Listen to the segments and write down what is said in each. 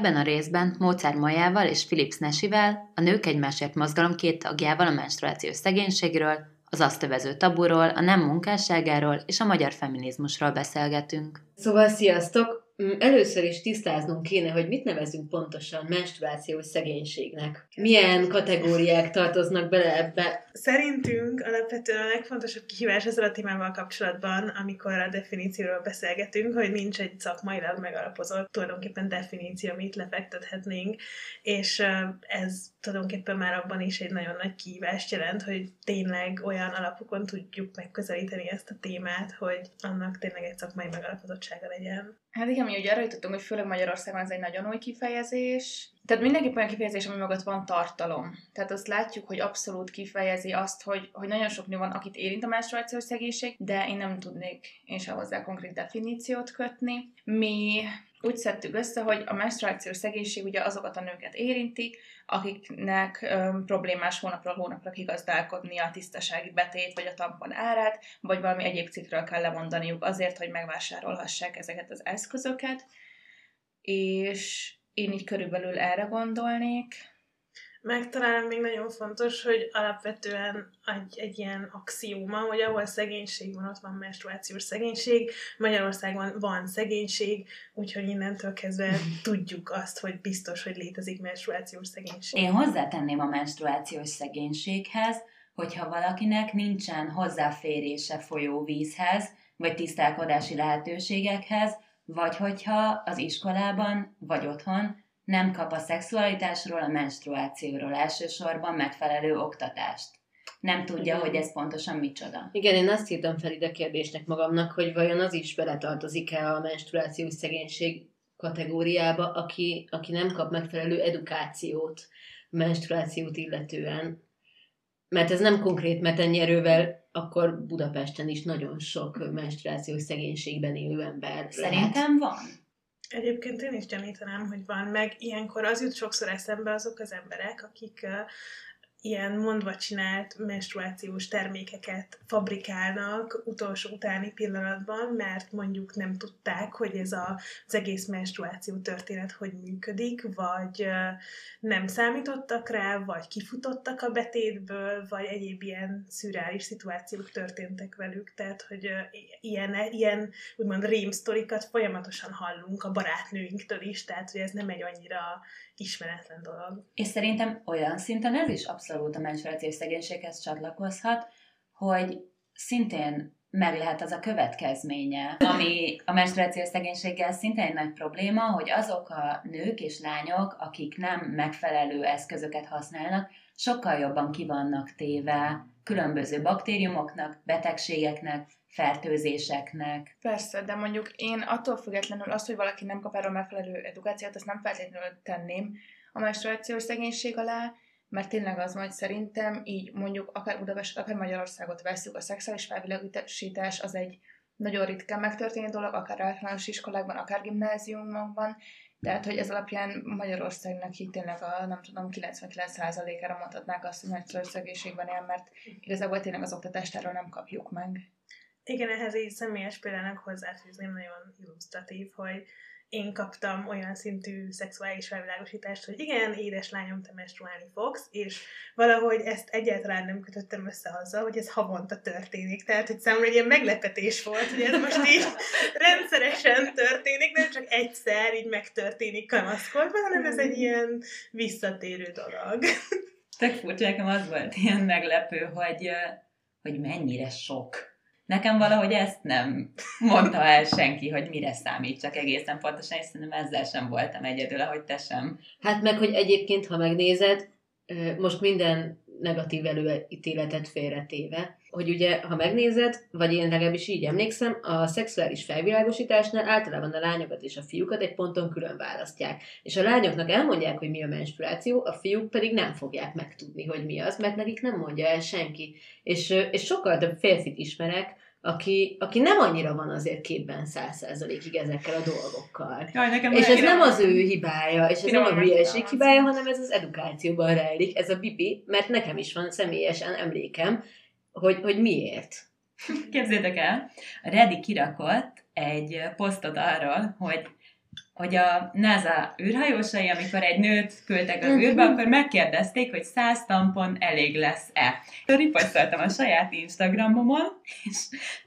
Ebben a részben Mozart Majával és Philips Nesivel, a Nők Egymásért mozgalom két tagjával a menstruációs szegénységről, az azt övező taburól, a nem munkásságáról és a magyar feminizmusról beszélgetünk. Szóval sziasztok! Mm, először is tisztáznunk kéne, hogy mit nevezünk pontosan menstruációs szegénységnek. Milyen kategóriák tartoznak bele ebbe? Szerintünk alapvetően a legfontosabb kihívás ezzel a témával kapcsolatban, amikor a definícióról beszélgetünk, hogy nincs egy szakmailag megalapozott tulajdonképpen definíció, amit lefektethetnénk, és ez tulajdonképpen már abban is egy nagyon nagy kihívást jelent, hogy tényleg olyan alapokon tudjuk megközelíteni ezt a témát, hogy annak tényleg egy szakmai megalapozottsága legyen. Hát igen, mi ugye arra jutottunk, hogy főleg Magyarországon ez egy nagyon új kifejezés. Tehát mindenképp olyan kifejezés, ami mögött van tartalom. Tehát azt látjuk, hogy abszolút kifejezi azt, hogy, hogy nagyon sok nő van, akit érint a menstruációs szegénység, de én nem tudnék én sem hozzá konkrét definíciót kötni. Mi úgy szedtük össze, hogy a menstruációs szegénység ugye azokat a nőket érinti, akiknek öm, problémás hónapról hónapra kigazdálkodni a tisztasági betét, vagy a tampon árát, vagy valami egyéb cikkről kell lemondaniuk azért, hogy megvásárolhassák ezeket az eszközöket. És én így körülbelül erre gondolnék. Meg talán még nagyon fontos, hogy alapvetően egy, egy ilyen axióma, hogy ahol szegénység van, ott van menstruációs szegénység. Magyarországon van szegénység, úgyhogy innentől kezdve tudjuk azt, hogy biztos, hogy létezik menstruációs szegénység. Én hozzátenném a menstruációs szegénységhez, hogyha valakinek nincsen hozzáférése folyóvízhez, vagy tisztálkodási lehetőségekhez, vagy hogyha az iskolában, vagy otthon nem kap a szexualitásról, a menstruációról elsősorban megfelelő oktatást. Nem tudja, Igen. hogy ez pontosan micsoda. Igen, én azt írtam fel ide kérdésnek magamnak, hogy vajon az is beletartozik-e a menstruációs szegénység kategóriába, aki, aki nem kap megfelelő edukációt menstruációt illetően. Mert ez nem konkrét, mert ennyi erővel akkor Budapesten is nagyon sok menstruációs szegénységben élő ember Szerintem lehet. van. Egyébként én is gyanítanám, hogy van, meg. Ilyenkor az jut sokszor eszembe azok az emberek, akik ilyen mondva csinált menstruációs termékeket fabrikálnak utolsó utáni pillanatban, mert mondjuk nem tudták, hogy ez a, az egész menstruáció történet hogy működik, vagy nem számítottak rá, vagy kifutottak a betétből, vagy egyéb ilyen szürreális szituációk történtek velük. Tehát, hogy ilyen, ilyen úgymond rémsztorikat folyamatosan hallunk a barátnőinktől is, tehát, hogy ez nem egy annyira ismeretlen dolog. És szerintem olyan szinten ez is abszolút a menstruációs szegénységhez csatlakozhat, hogy szintén meg lehet az a következménye, ami a menstruációs szegénységgel szintén egy nagy probléma, hogy azok a nők és lányok, akik nem megfelelő eszközöket használnak, sokkal jobban kivannak téve különböző baktériumoknak, betegségeknek, fertőzéseknek. Persze, de mondjuk én attól függetlenül azt, hogy valaki nem kap erről megfelelő edukációt, azt nem feltétlenül tenném a menstruációs szegénység alá, mert tényleg az van, hogy szerintem így mondjuk akár Budapest, akár Magyarországot veszük, a szexuális felvilágosítás az egy nagyon ritkán megtörténő dolog, akár általános iskolákban, akár gimnáziumokban, tehát, hogy ez alapján Magyarországnak így tényleg a, nem tudom, 99%-ára mondhatnák azt, hogy nagy szegénységben él, mert igazából tényleg az oktatást erről nem kapjuk meg. Igen, ehhez így személyes példának hozzáfűzném nagyon illusztratív, hogy én kaptam olyan szintű szexuális felvilágosítást, hogy igen, édeslányom, te menstruálni fogsz, és valahogy ezt egyáltalán nem kötöttem össze azzal, hogy ez havonta történik. Tehát, hogy számomra egy ilyen meglepetés volt, hogy ez most így rendszeresen történik, nem csak egyszer így megtörténik kamaszkorban, hanem ez egy ilyen visszatérő dolog. Tök furcsa, nekem az volt ilyen meglepő, hogy, hogy mennyire sok Nekem valahogy ezt nem mondta el senki, hogy mire számít, csak egészen pontosan, és szerintem ezzel sem voltam egyedül, ahogy te sem. Hát meg, hogy egyébként, ha megnézed, most minden negatív előítéletet félretéve, hogy ugye, ha megnézed, vagy én legalábbis így emlékszem, a szexuális felvilágosításnál általában a lányokat és a fiúkat egy ponton külön választják. És a lányoknak elmondják, hogy mi a menstruáció, a fiúk pedig nem fogják megtudni, hogy mi az, mert nekik nem mondja el senki. És, és sokkal több férfit ismerek, aki, aki nem annyira van azért képben száz százalékig ezekkel a dolgokkal. Jaj, nekem és ez nem az ő hibája, és ez nem a hülyeség hibája, hanem ez az edukációban rejlik, ez a bibi, mert nekem is van személyesen emlékem, hogy, hogy miért. Képzétek el, a Reddy kirakott egy posztot arról, hogy hogy a NASA űrhajósai, amikor egy nőt küldtek az űrbe, akkor megkérdezték, hogy száz tampon elég lesz-e. Riposztoltam a saját Instagramomon, és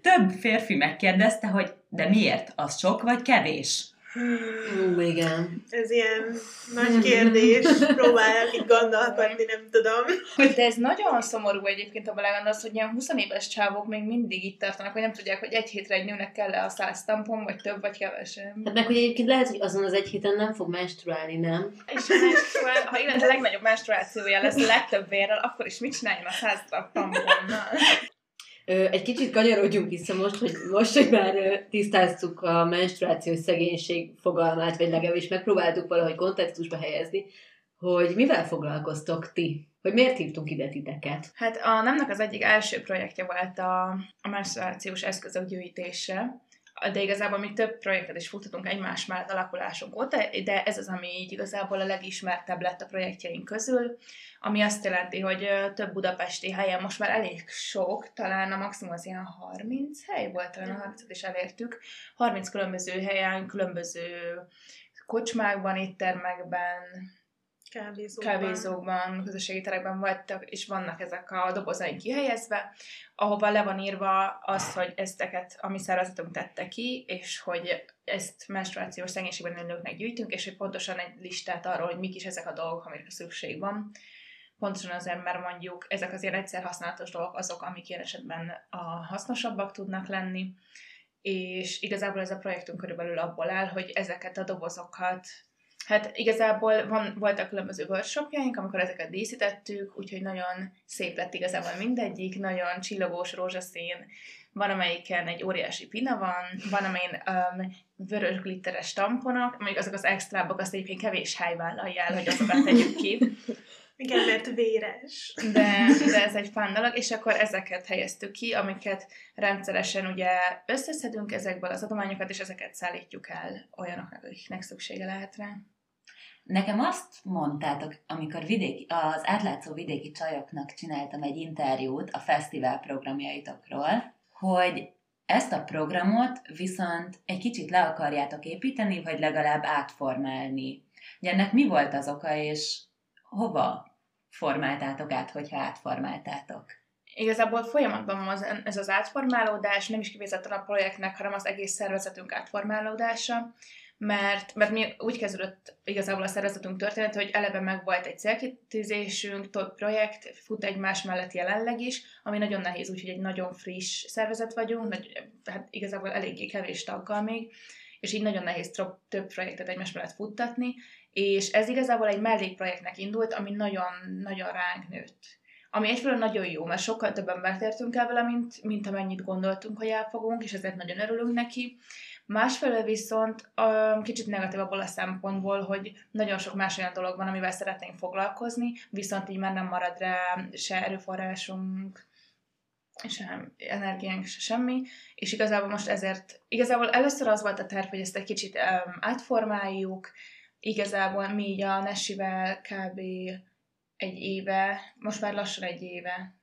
több férfi megkérdezte, hogy de miért? Az sok vagy kevés? Ú, igen. Ez ilyen nagy kérdés, próbálják itt gondolkodni, nem tudom. De ez nagyon szomorú egyébként, ha belegondolsz, hogy ilyen 20 éves csávok még mindig itt tartanak, hogy nem tudják, hogy egy hétre egy nőnek kell-e a száz tampon, vagy több, vagy kevesebb. Hát meg, hogy egyébként lehet, hogy azon az egy héten nem fog menstruálni, nem? És a menstruál, ha illetve a legnagyobb menstruációja lesz a legtöbb vérrel, akkor is mit csináljon a száz tamponnal? Egy kicsit kanyarodjunk vissza most, hogy most, hogy már tisztáztuk a menstruációs szegénység fogalmát, vagy legalábbis megpróbáltuk valahogy kontextusba helyezni, hogy mivel foglalkoztok ti? Hogy miért hívtunk ide titeket? Hát a nemnek az egyik első projektje volt a, a menstruációs eszközök gyűjtése, de igazából mi több projektet is futhatunk egymás mellett alakulásunk óta, de ez az, ami így igazából a legismertebb lett a projektjeink közül, ami azt jelenti, hogy több budapesti helyen most már elég sok, talán a maximum az ilyen 30 hely volt, talán a 30 is elértük, 30 különböző helyen, különböző kocsmákban, éttermekben, kávézókban. kávézókban, közösségi terekben voltak, és vannak ezek a dobozaink kihelyezve, ahova le van írva az, hogy ezteket a mi szervezetünk tette ki, és hogy ezt menstruációs szegénységben nőknek gyűjtünk, és hogy pontosan egy listát arról, hogy mik is ezek a dolgok, amikre szükség van. Pontosan azért, mert mondjuk ezek az ilyen egyszer használatos dolgok azok, amik ilyen esetben a hasznosabbak tudnak lenni, és igazából ez a projektünk körülbelül abból áll, hogy ezeket a dobozokat Hát igazából van, voltak különböző workshopjaink, amikor ezeket díszítettük, úgyhogy nagyon szép lett igazából mindegyik, nagyon csillogós rózsaszín, van amelyiken egy óriási pina van, van amelyen um, vörös glitteres tamponok, amíg azok az extrábbak azt egyébként kevés hely vállalja el, hogy azokat tegyük ki. Igen, mert véres. De, de ez egy fán dolog, és akkor ezeket helyeztük ki, amiket rendszeresen ugye összeszedünk ezekből az adományokat, és ezeket szállítjuk el olyanoknak, akiknek szüksége lehet rá. Nekem azt mondtátok, amikor vidéki, az átlátszó vidéki csajoknak csináltam egy interjút a fesztivál programjaitokról, hogy ezt a programot viszont egy kicsit le akarjátok építeni, vagy legalább átformálni. Ugye ennek mi volt az oka, és hova formáltátok át, hogyha átformáltátok? Igazából folyamatban van ez az átformálódás, nem is kifejezetten a projektnek, hanem az egész szervezetünk átformálódása mert, mert mi úgy kezdődött igazából a szervezetünk történet, hogy eleve meg volt egy célkitűzésünk, több projekt fut egymás mellett jelenleg is, ami nagyon nehéz, úgyhogy egy nagyon friss szervezet vagyunk, nagy, hát igazából eléggé kevés taggal még, és így nagyon nehéz több projektet egymás mellett futtatni, és ez igazából egy mellékprojektnek indult, ami nagyon-nagyon ránk nőtt. Ami egyfelől nagyon jó, mert sokkal több embert értünk el vele, mint, mint amennyit gondoltunk, hogy elfogunk, és ezért nagyon örülünk neki Másfelől viszont um, kicsit negatív abból a szempontból, hogy nagyon sok más olyan dolog van, amivel szeretnénk foglalkozni, viszont így már nem marad rá se erőforrásunk, sem energiánk, se semmi, és igazából most ezért, igazából először az volt a terv, hogy ezt egy kicsit um, átformáljuk, igazából mi így a Nessivel kb. egy éve, most már lassan egy éve,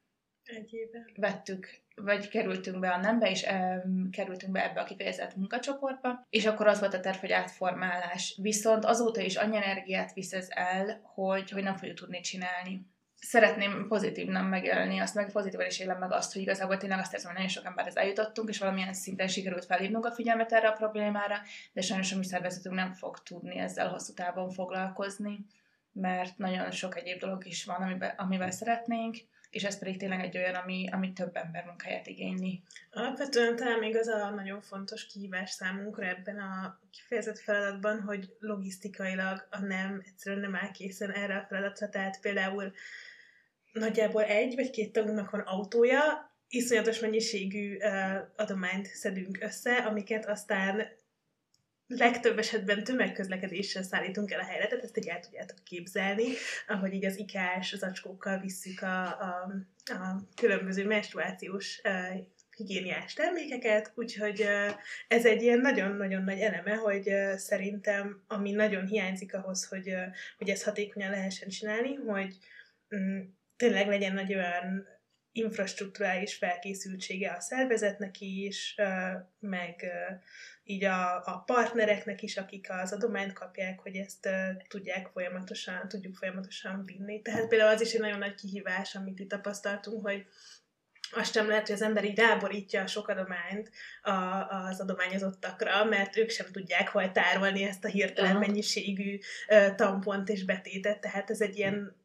egy éve. vettük vagy kerültünk be a nembe, és um, kerültünk be ebbe a kifejezett munkacsoportba, és akkor az volt a terv, hogy átformálás. Viszont azóta is annyi energiát visz ez el, hogy, hogy nem fogjuk tudni csinálni. Szeretném nem megélni azt, meg pozitívan is élem meg azt, hogy igazából tényleg azt érzem, hogy nagyon sok emberhez eljutottunk, és valamilyen szinten sikerült felhívnunk a figyelmet erre a problémára, de sajnos a mi szervezetünk nem fog tudni ezzel hosszú távon foglalkozni mert nagyon sok egyéb dolog is van, amivel, amivel szeretnénk, és ez pedig tényleg egy olyan, ami, ami több ember munkáját igényli. Alapvetően talán még az a nagyon fontos kihívás számunkra ebben a kifejezett feladatban, hogy logisztikailag a nem egyszerűen nem áll készen erre a feladatra, tehát például nagyjából egy vagy két tagunknak van autója, iszonyatos mennyiségű uh, adományt szedünk össze, amiket aztán legtöbb esetben tömegközlekedéssel szállítunk el a helyre, tehát ezt így el tudjátok képzelni, ahogy így az ikás zacskókkal visszük a, a, a különböző menstruációs uh, higiéniás termékeket, úgyhogy ez egy ilyen nagyon-nagyon nagy eleme, hogy szerintem, ami nagyon hiányzik ahhoz, hogy, hogy ezt hatékonyan lehessen csinálni, hogy um, tényleg legyen egy olyan infrastruktúrális felkészültsége a szervezetnek is, meg így a, a partnereknek is, akik az adományt kapják, hogy ezt tudják folyamatosan, tudjuk folyamatosan vinni. Tehát például az is egy nagyon nagy kihívás, amit itt tapasztaltunk, hogy azt sem lehet, hogy az ember így ráborítja a sok adományt a, az adományozottakra, mert ők sem tudják hol tárolni ezt a hirtelen mennyiségű tampont és betétet, tehát ez egy ilyen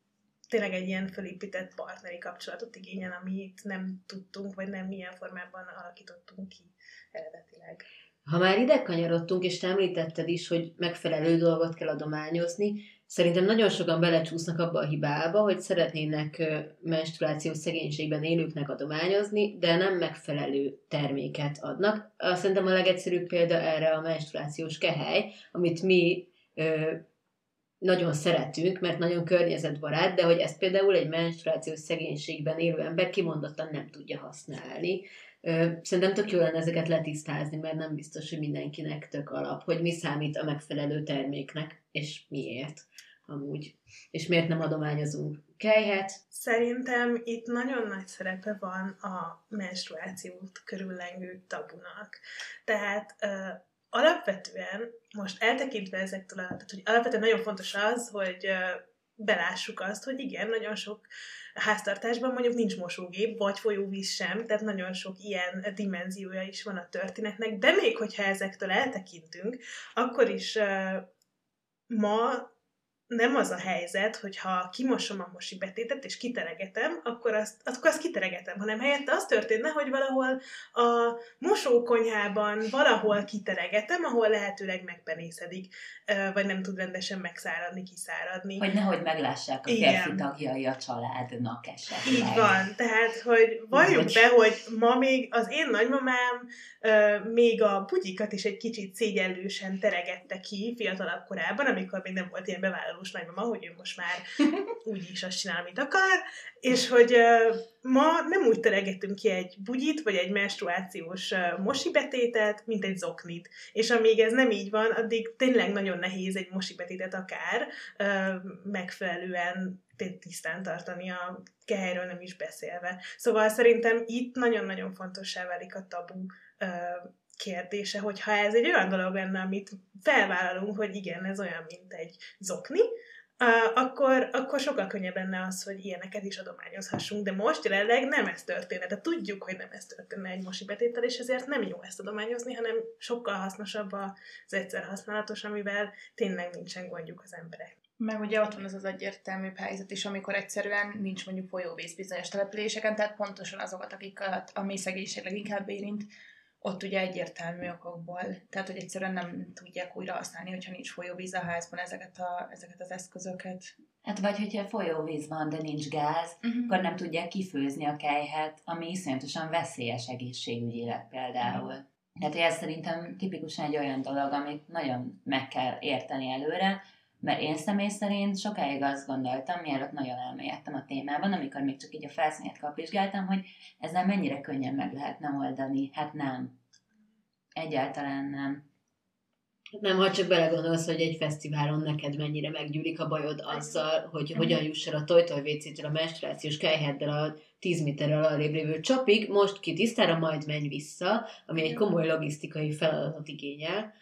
tényleg egy ilyen fölépített partneri kapcsolatot igényel, amit nem tudtunk, vagy nem milyen formában alakítottunk ki eredetileg. Ha már ide kanyarodtunk, és te említetted is, hogy megfelelő dolgot kell adományozni, szerintem nagyon sokan belecsúsznak abba a hibába, hogy szeretnének menstruációs szegénységben élőknek adományozni, de nem megfelelő terméket adnak. Szerintem a legegyszerűbb példa erre a menstruációs kehely, amit mi nagyon szeretünk, mert nagyon környezetbarát, de hogy ezt például egy menstruációs szegénységben élő ember kimondottan nem tudja használni. Szerintem tök jó lenne ezeket letisztázni, mert nem biztos, hogy mindenkinek tök alap, hogy mi számít a megfelelő terméknek, és miért amúgy. És miért nem adományozunk kejhet? Szerintem itt nagyon nagy szerepe van a menstruációt körüllengő tabunak. Tehát alapvetően, most eltekintve ezektől, tehát hogy alapvetően nagyon fontos az, hogy belássuk azt, hogy igen, nagyon sok háztartásban mondjuk nincs mosógép, vagy folyóvíz sem, tehát nagyon sok ilyen dimenziója is van a történetnek, de még hogyha ezektől eltekintünk, akkor is ma nem az a helyzet, hogy ha kimosom a mosi betétet és kiteregetem, akkor azt, akkor azt kiteregetem, hanem helyette az történne, hogy valahol a mosókonyhában valahol kiteregetem, ahol lehetőleg megpenészedik, vagy nem tud rendesen megszáradni, kiszáradni. Hogy nehogy meglássák a férfi tagjai a családnak esetleg. Így van, tehát, hogy valljuk be, hogy ma még az én nagymamám még a bugyikat is egy kicsit szégyellősen teregette ki fiatalabb korában, amikor még nem volt ilyen bevállalós nagymama, hogy ő most már úgy is azt csinál, amit akar, és hogy ma nem úgy teregetünk ki egy bugyit, vagy egy menstruációs mosibetétet, mint egy zoknit. És amíg ez nem így van, addig tényleg nagyon nehéz egy mosibetétet akár megfelelően tisztán tartani a kehelyről nem is beszélve. Szóval szerintem itt nagyon-nagyon fontossá válik a tabu kérdése, hogyha ez egy olyan dolog lenne, amit felvállalunk, hogy igen, ez olyan, mint egy zokni, akkor, akkor sokkal könnyebb lenne az, hogy ilyeneket is adományozhassunk, de most jelenleg nem ez történne, de tudjuk, hogy nem ez történne egy mosi betéttel, és ezért nem jó ezt adományozni, hanem sokkal hasznosabb az egyszer használatos, amivel tényleg nincsen gondjuk az emberek. Meg ugye ott van az az egyértelmű helyzet is, amikor egyszerűen nincs mondjuk folyóvíz bizonyos településeken, tehát pontosan azokat, akik a, a mély szegénység leginkább érint, ott ugye egyértelmű okokból, tehát hogy egyszerűen nem tudják újra használni, hogyha nincs folyóvíz a házban ezeket, a, ezeket az eszközöket. Hát vagy hogyha folyóvíz van, de nincs gáz, uh-huh. akkor nem tudják kifőzni a kejhet, ami iszonyatosan veszélyes egészségügyileg például. Uh-huh. Tehát ez szerintem tipikusan egy olyan dolog, amit nagyon meg kell érteni előre, mert én személy szerint sokáig azt gondoltam, mielőtt nagyon elmélyedtem a témában, amikor még csak így a felszínet kapizsgáltam, hogy ezzel mennyire könnyen meg lehetne oldani. Hát nem. Egyáltalán nem. Nem, ha csak belegondolsz, hogy egy fesztiválon neked mennyire meggyűlik a bajod azzal, hogy mm. hogyan juss el a tojtoj vécétől a menstruációs kejheddel a 10 méterrel arrébb lévő csapig, most ki tisztára, majd menj vissza, ami egy komoly logisztikai feladatot igényel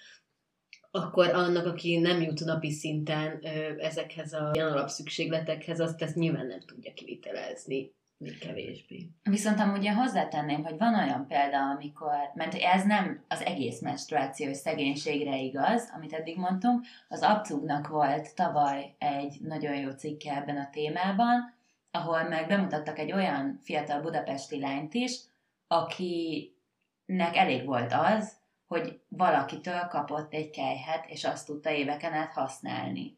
akkor annak, aki nem jut napi szinten ezekhez a ilyen alapszükségletekhez, azt ezt nyilván nem tudja kivitelezni még kevésbé. Viszont amúgy én hozzátenném, hogy van olyan példa, amikor, mert ez nem az egész menstruációs szegénységre igaz, amit eddig mondtunk, az Abcugnak volt tavaly egy nagyon jó cikke ebben a témában, ahol meg bemutattak egy olyan fiatal budapesti lányt is, akinek elég volt az, hogy valakitől kapott egy kejhet, és azt tudta éveken át használni.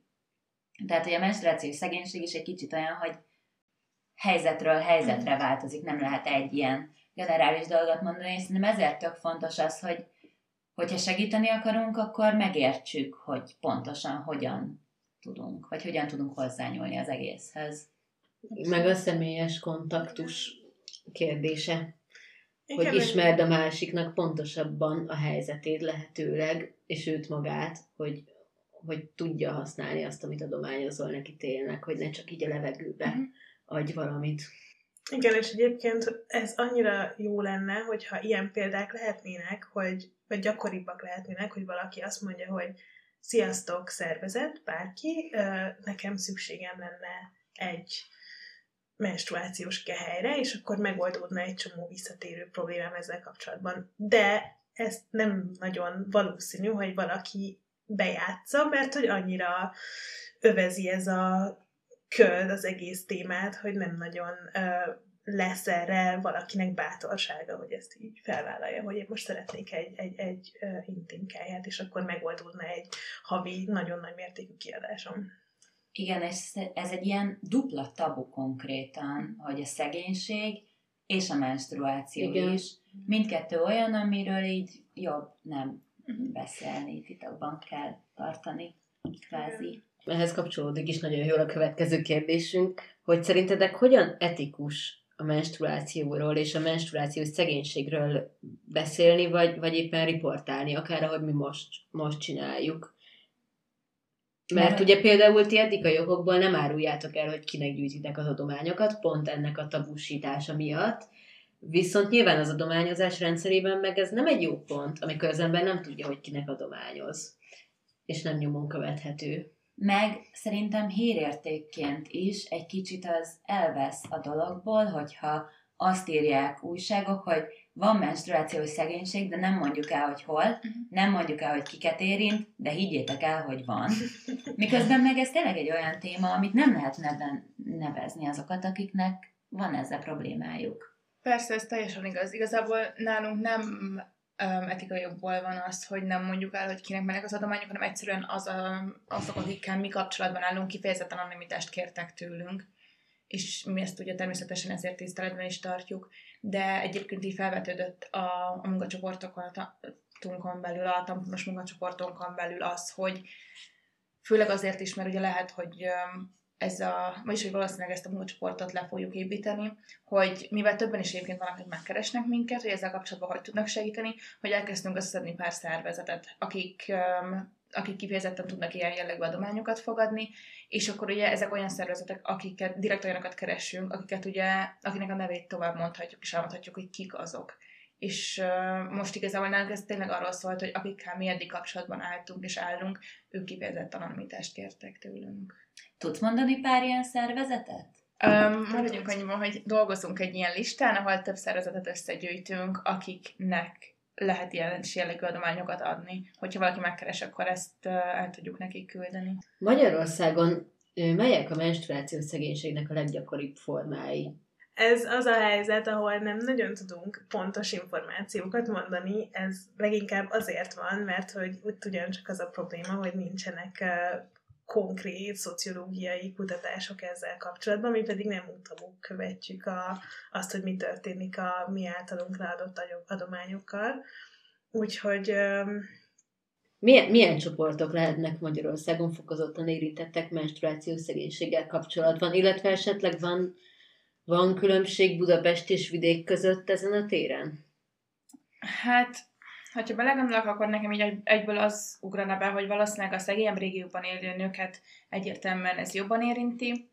Tehát, hogy a menstruációs szegénység is egy kicsit olyan, hogy helyzetről helyzetre változik, nem lehet egy ilyen generális dolgot mondani, és szerintem ezért tök fontos az, hogy hogyha segíteni akarunk, akkor megértsük, hogy pontosan hogyan tudunk, vagy hogyan tudunk hozzányúlni az egészhez. Meg a személyes kontaktus kérdése. Igen, hogy ismerd a másiknak pontosabban a helyzetét lehetőleg, és őt magát, hogy, hogy tudja használni azt, amit adományozol neki tényleg, hogy ne csak így a levegőbe Mhm. adj valamit. Igen, és egyébként ez annyira jó lenne, hogyha ilyen példák lehetnének, hogy, vagy gyakoribbak lehetnének, hogy valaki azt mondja, hogy sziasztok, szervezet, bárki, nekem szükségem lenne egy menstruációs kehelyre, és akkor megoldódna egy csomó visszatérő problémám ezzel kapcsolatban. De ez nem nagyon valószínű, hogy valaki bejátsza, mert hogy annyira övezi ez a köld az egész témát, hogy nem nagyon ö, lesz erre valakinek bátorsága, hogy ezt így felvállalja, hogy én most szeretnék egy, egy, egy ö, intim kelyet, és akkor megoldódna egy havi nagyon nagy mértékű kiadásom. Igen, ez, ez egy ilyen dupla tabu konkrétan, hogy a szegénység és a menstruáció Igen. is. Mindkettő olyan, amiről így jobb nem beszélni, titokban kell tartani, kvázi. Ehhez kapcsolódik is nagyon jól a következő kérdésünk, hogy szerintetek hogyan etikus a menstruációról és a menstruációs szegénységről beszélni, vagy, vagy éppen riportálni, akár ahogy mi most, most csináljuk. Mert ugye például ti etikai okokból nem áruljátok el, hogy kinek gyűjtitek az adományokat, pont ennek a tabusítása miatt. Viszont nyilván az adományozás rendszerében meg ez nem egy jó pont, amikor az ember nem tudja, hogy kinek adományoz, és nem nyomon követhető. Meg szerintem hírértékként is egy kicsit az elvesz a dologból, hogyha azt írják újságok, hogy van menstruációs szegénység, de nem mondjuk el, hogy hol, nem mondjuk el, hogy kiket érint, de higgyétek el, hogy van. Miközben meg ez tényleg egy olyan téma, amit nem lehet neven, nevezni azokat, akiknek van ezzel problémájuk. Persze, ez teljesen igaz. Igazából nálunk nem etikai jogból van az, hogy nem mondjuk el, hogy kinek mennek az adományok, hanem egyszerűen az a, azok, akikkel mi kapcsolatban állunk, kifejezetten anonimitást kértek tőlünk. És mi ezt ugye természetesen ezért tiszteletben is tartjuk. De egyébként így felvetődött a, a munkacsoportokon, a ta- belül, a tamponos munkacsoportonkon belül az, hogy főleg azért is, mert ugye lehet, hogy ez a, vagyis hogy valószínűleg ezt a munkacsoportot le fogjuk építeni, hogy mivel többen is egyébként vannak, akik megkeresnek minket, hogy ezzel kapcsolatban hogy tudnak segíteni, hogy elkezdtünk összeszedni pár szervezetet, akik, öm, akik kifejezetten tudnak ilyen jellegű adományokat fogadni, és akkor ugye ezek olyan szervezetek, akiket, direkt olyanokat keresünk, akiket ugye, akinek a nevét tovább mondhatjuk, és elmondhatjuk, hogy kik azok. És uh, most igazából nálunk ez tényleg arról szólt, hogy akikkel mi eddig kapcsolatban álltunk és állunk, ők kifejezetten anonimitást kértek tőlünk. Tudsz mondani pár ilyen szervezetet? Um, maradjunk annyiban, hogy dolgozunk egy ilyen listán, ahol több szervezetet összegyűjtünk, akiknek lehet ilyen jellegű adományokat adni. Hogyha valaki megkeres, akkor ezt el tudjuk nekik küldeni. Magyarországon melyek a menstruációs szegénységnek a leggyakoribb formái? Ez az a helyzet, ahol nem nagyon tudunk pontos információkat mondani, ez leginkább azért van, mert hogy ugyancsak az a probléma, hogy nincsenek konkrét szociológiai kutatások ezzel kapcsolatban, mi pedig nem utamuk követjük a, azt, hogy mi történik a mi általunk leadott adományokkal. Úgyhogy um, Milyen, milyen csoportok lehetnek Magyarországon fokozottan érintettek menstruációs szegénységgel kapcsolatban, illetve esetleg van, van különbség Budapest és vidék között ezen a téren? Hát, ha belegondolok, akkor nekem így egy- egyből az ugrana be, hogy valószínűleg a szegényebb régióban élő nőket egyértelműen ez jobban érinti,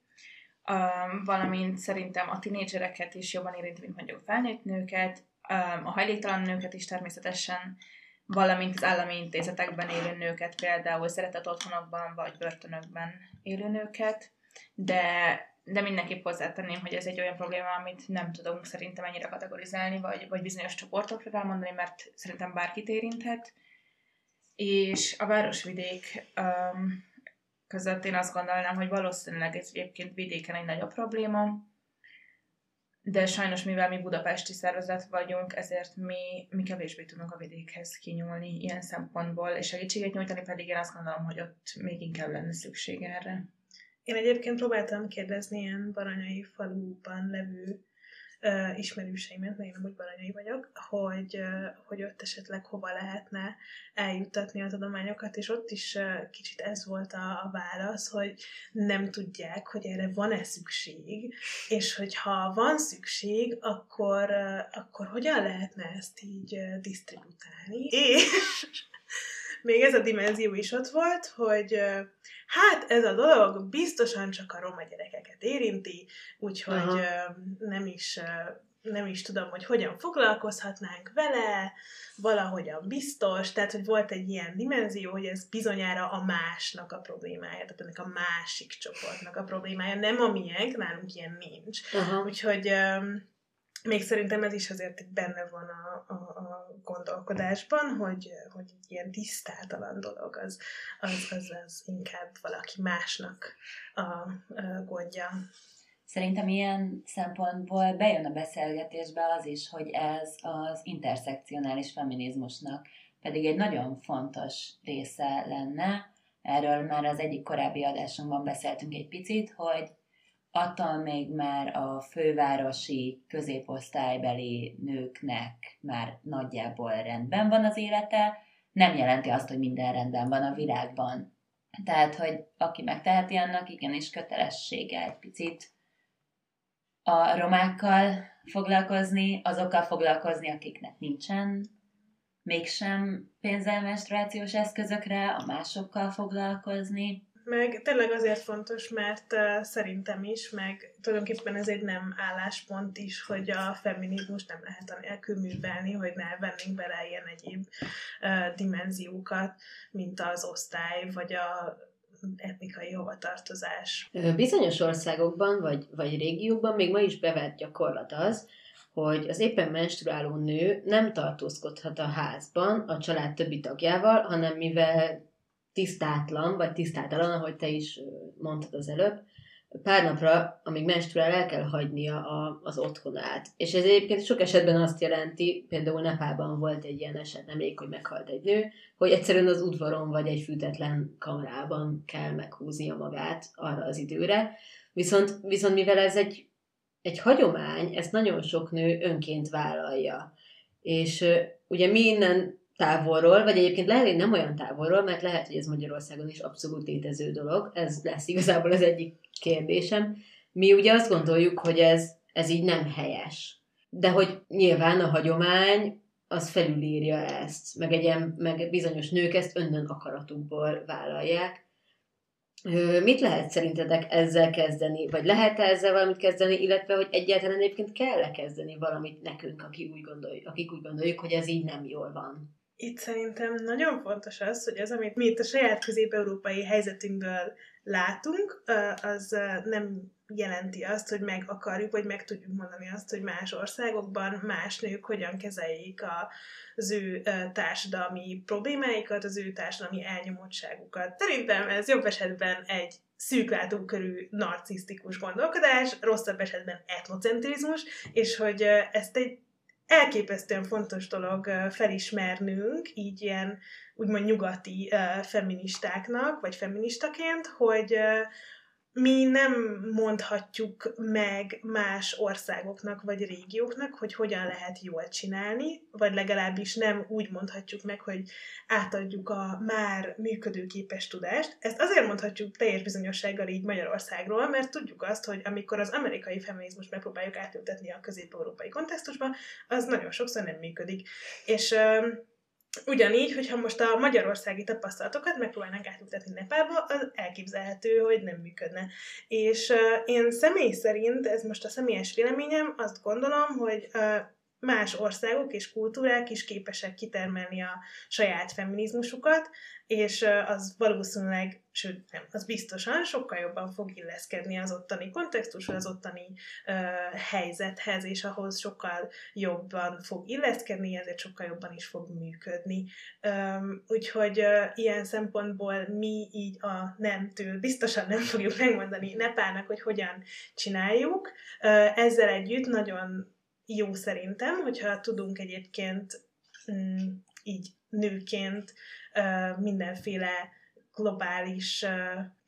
um, valamint szerintem a tinédzsereket is jobban érinti, mint mondjuk felnőtt nőket, um, a hajléktalan nőket is természetesen, valamint az állami intézetekben élő nőket, például szeretett otthonokban vagy börtönökben élő nőket. de, de mindenképp hozzátenném, hogy ez egy olyan probléma, amit nem tudunk szerintem ennyire kategorizálni, vagy, vagy bizonyos csoportokra rámondani, mert szerintem bárkit érinthet. És a városvidék um, között én azt gondolnám, hogy valószínűleg ez egyébként vidéken egy nagyobb probléma, de sajnos mivel mi budapesti szervezet vagyunk, ezért mi, mi kevésbé tudunk a vidékhez kinyúlni ilyen szempontból, és segítséget nyújtani pedig én azt gondolom, hogy ott még inkább lenne szükség erre. Én egyébként próbáltam kérdezni ilyen baranyai faluban levő uh, ismerőseimet, mert én nem úgy baranyai vagyok, hogy, uh, hogy ott esetleg hova lehetne eljuttatni az adományokat, és ott is uh, kicsit ez volt a, a válasz, hogy nem tudják, hogy erre van-e szükség, és hogyha van szükség, akkor, uh, akkor hogyan lehetne ezt így uh, disztributálni. És még ez a dimenzió is ott volt, hogy hát ez a dolog biztosan csak a roma gyerekeket érinti, úgyhogy Aha. nem is nem is tudom, hogy hogyan foglalkozhatnánk vele, valahogyan biztos, tehát, hogy volt egy ilyen dimenzió, hogy ez bizonyára a másnak a problémája, tehát ennek a másik csoportnak a problémája, nem a miénk, nálunk ilyen nincs. Aha. Úgyhogy még szerintem ez is azért benne van a, a, a gondolkodásban, hogy, hogy ilyen tisztátalan dolog az, az, az, az inkább valaki másnak a, a gondja. Szerintem ilyen szempontból bejön a beszélgetésbe az is, hogy ez az interszekcionális feminizmusnak pedig egy nagyon fontos része lenne. Erről már az egyik korábbi adásunkban beszéltünk egy picit, hogy attól még már a fővárosi középosztálybeli nőknek már nagyjából rendben van az élete, nem jelenti azt, hogy minden rendben van a világban. Tehát, hogy aki megteheti, annak igenis kötelessége egy picit a romákkal foglalkozni, azokkal foglalkozni, akiknek nincsen mégsem pénzelmenstruációs eszközökre, a másokkal foglalkozni, meg tényleg azért fontos, mert uh, szerintem is, meg tulajdonképpen ez egy nem álláspont is, hogy a feminizmus nem lehet anélkül művelni, hogy ne vennénk bele ilyen egyéb uh, dimenziókat, mint az osztály, vagy a etnikai hovatartozás. Bizonyos országokban, vagy, vagy régiókban még ma is bevett gyakorlat az, hogy az éppen menstruáló nő nem tartózkodhat a házban a család többi tagjával, hanem mivel tisztátlan, vagy tisztátalan, ahogy te is mondtad az előbb, pár napra, amíg menstruál, el kell hagynia a, az otthonát. És ez egyébként sok esetben azt jelenti, például Nepában volt egy ilyen eset, nemrég, hogy meghalt egy nő, hogy egyszerűen az udvaron vagy egy fűtetlen kamrában kell meghúznia magát arra az időre. Viszont, viszont mivel ez egy, egy hagyomány, ezt nagyon sok nő önként vállalja. És ugye mi innen távolról, vagy egyébként lehet, hogy nem olyan távolról, mert lehet, hogy ez Magyarországon is abszolút létező dolog, ez lesz igazából az egyik kérdésem. Mi ugye azt gondoljuk, hogy ez, ez így nem helyes. De hogy nyilván a hagyomány az felülírja ezt, meg, egy, meg bizonyos nők ezt önnön akaratukból vállalják. Mit lehet szerintetek ezzel kezdeni, vagy lehet -e ezzel valamit kezdeni, illetve hogy egyáltalán egyébként kell-e kezdeni valamit nekünk, akik úgy, gondoljuk, akik úgy gondoljuk, hogy ez így nem jól van? Itt szerintem nagyon fontos az, hogy az, amit mi itt a saját közép-európai helyzetünkből látunk, az nem jelenti azt, hogy meg akarjuk, vagy meg tudjuk mondani azt, hogy más országokban más nők hogyan kezeljék az ő társadalmi problémáikat, az ő társadalmi elnyomottságukat. Szerintem ez jobb esetben egy szűklátókörű narcisztikus gondolkodás, rosszabb esetben etnocentrizmus, és hogy ezt egy elképesztően fontos dolog felismernünk, így ilyen úgymond nyugati feministáknak, vagy feministaként, hogy mi nem mondhatjuk meg más országoknak vagy régióknak, hogy hogyan lehet jól csinálni, vagy legalábbis nem úgy mondhatjuk meg, hogy átadjuk a már működőképes tudást. Ezt azért mondhatjuk teljes bizonyossággal így Magyarországról, mert tudjuk azt, hogy amikor az amerikai feminizmus megpróbáljuk átültetni a közép-európai kontextusba, az nagyon sokszor nem működik. És Ugyanígy, hogyha most a magyarországi tapasztalatokat megpróbálnánk átültetni Nepálba, az elképzelhető, hogy nem működne. És uh, én személy szerint, ez most a személyes véleményem, azt gondolom, hogy uh, más országok és kultúrák is képesek kitermelni a saját feminizmusukat, és az valószínűleg, sőt nem, az biztosan sokkal jobban fog illeszkedni az ottani kontextushoz, az ottani uh, helyzethez, és ahhoz sokkal jobban fog illeszkedni, ezért sokkal jobban is fog működni. Um, úgyhogy uh, ilyen szempontból mi így a nemtől biztosan nem fogjuk megmondani Nepának, hogy hogyan csináljuk. Uh, ezzel együtt nagyon jó szerintem, hogyha tudunk egyébként mm, így nőként mindenféle globális